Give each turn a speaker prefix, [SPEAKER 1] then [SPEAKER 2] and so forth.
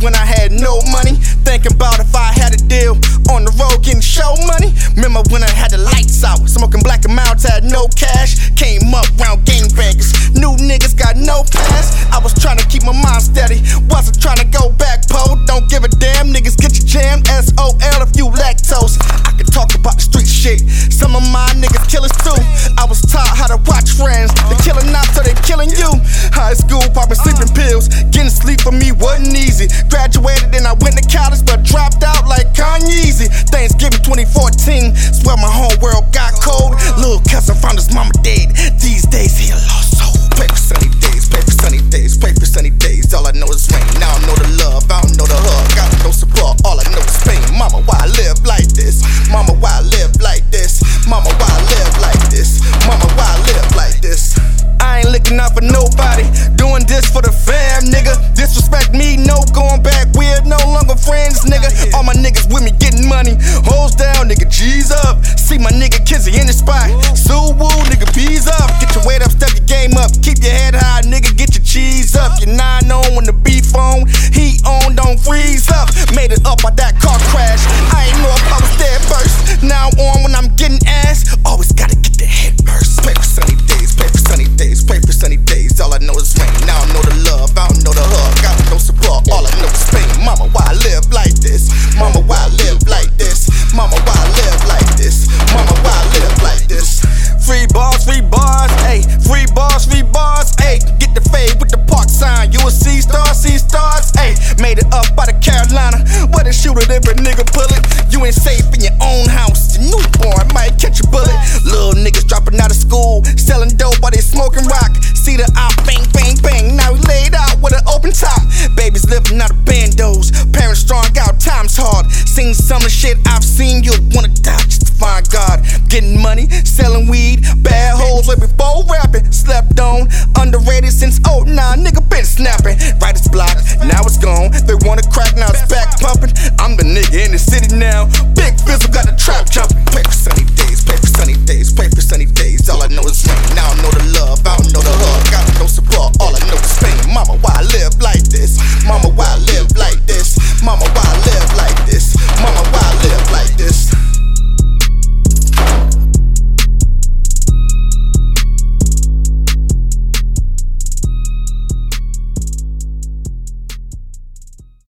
[SPEAKER 1] When I had no money? Thinking about if I had a deal on the road getting show money. Remember when I had the lights out, smoking black and mild, had no cash. Came up round gangbangers, new niggas got no pass. I was trying to keep my mind steady, wasn't trying to go back pole. Don't give a damn, niggas get your jam. S O L if you lactose. I can talk about the street shit. Some of my niggas killers too. I was taught how to watch friends. They killing out, so they killing you. Easy. Graduated, and I went to college, but dropped out like Kanye. Thanksgiving 2014, swear my whole world got cold. Little cousin found his mama dead. These days he a lost soul. Pray for sunny days, pray for sunny days, pray for sunny days. All I know is rain. Now I know the love, I don't know the hug. i got no support, all I know is pain. Mama, why I live like this? Mama, why I live like this? Mama, why I live like this? Mama, why I live like this? I ain't looking out for nobody. Doing this for the fam, nigga. My nigga Kizzy in the spot. Fade with the park sign. You a C star, C stars, ayy. Made it up by the Carolina. Where the shooter, every nigga pull it. You ain't safe in your own house. Newborn might catch a bullet. Little niggas dropping out of school, selling dope while they smoking rock. See the eye, bang, bang, bang. Now we laid out with an open top. Babies living out of bandos. Parents strong out, times hard. Seen some of the shit I've seen. You wanna die just to find God. Getting money, selling weed,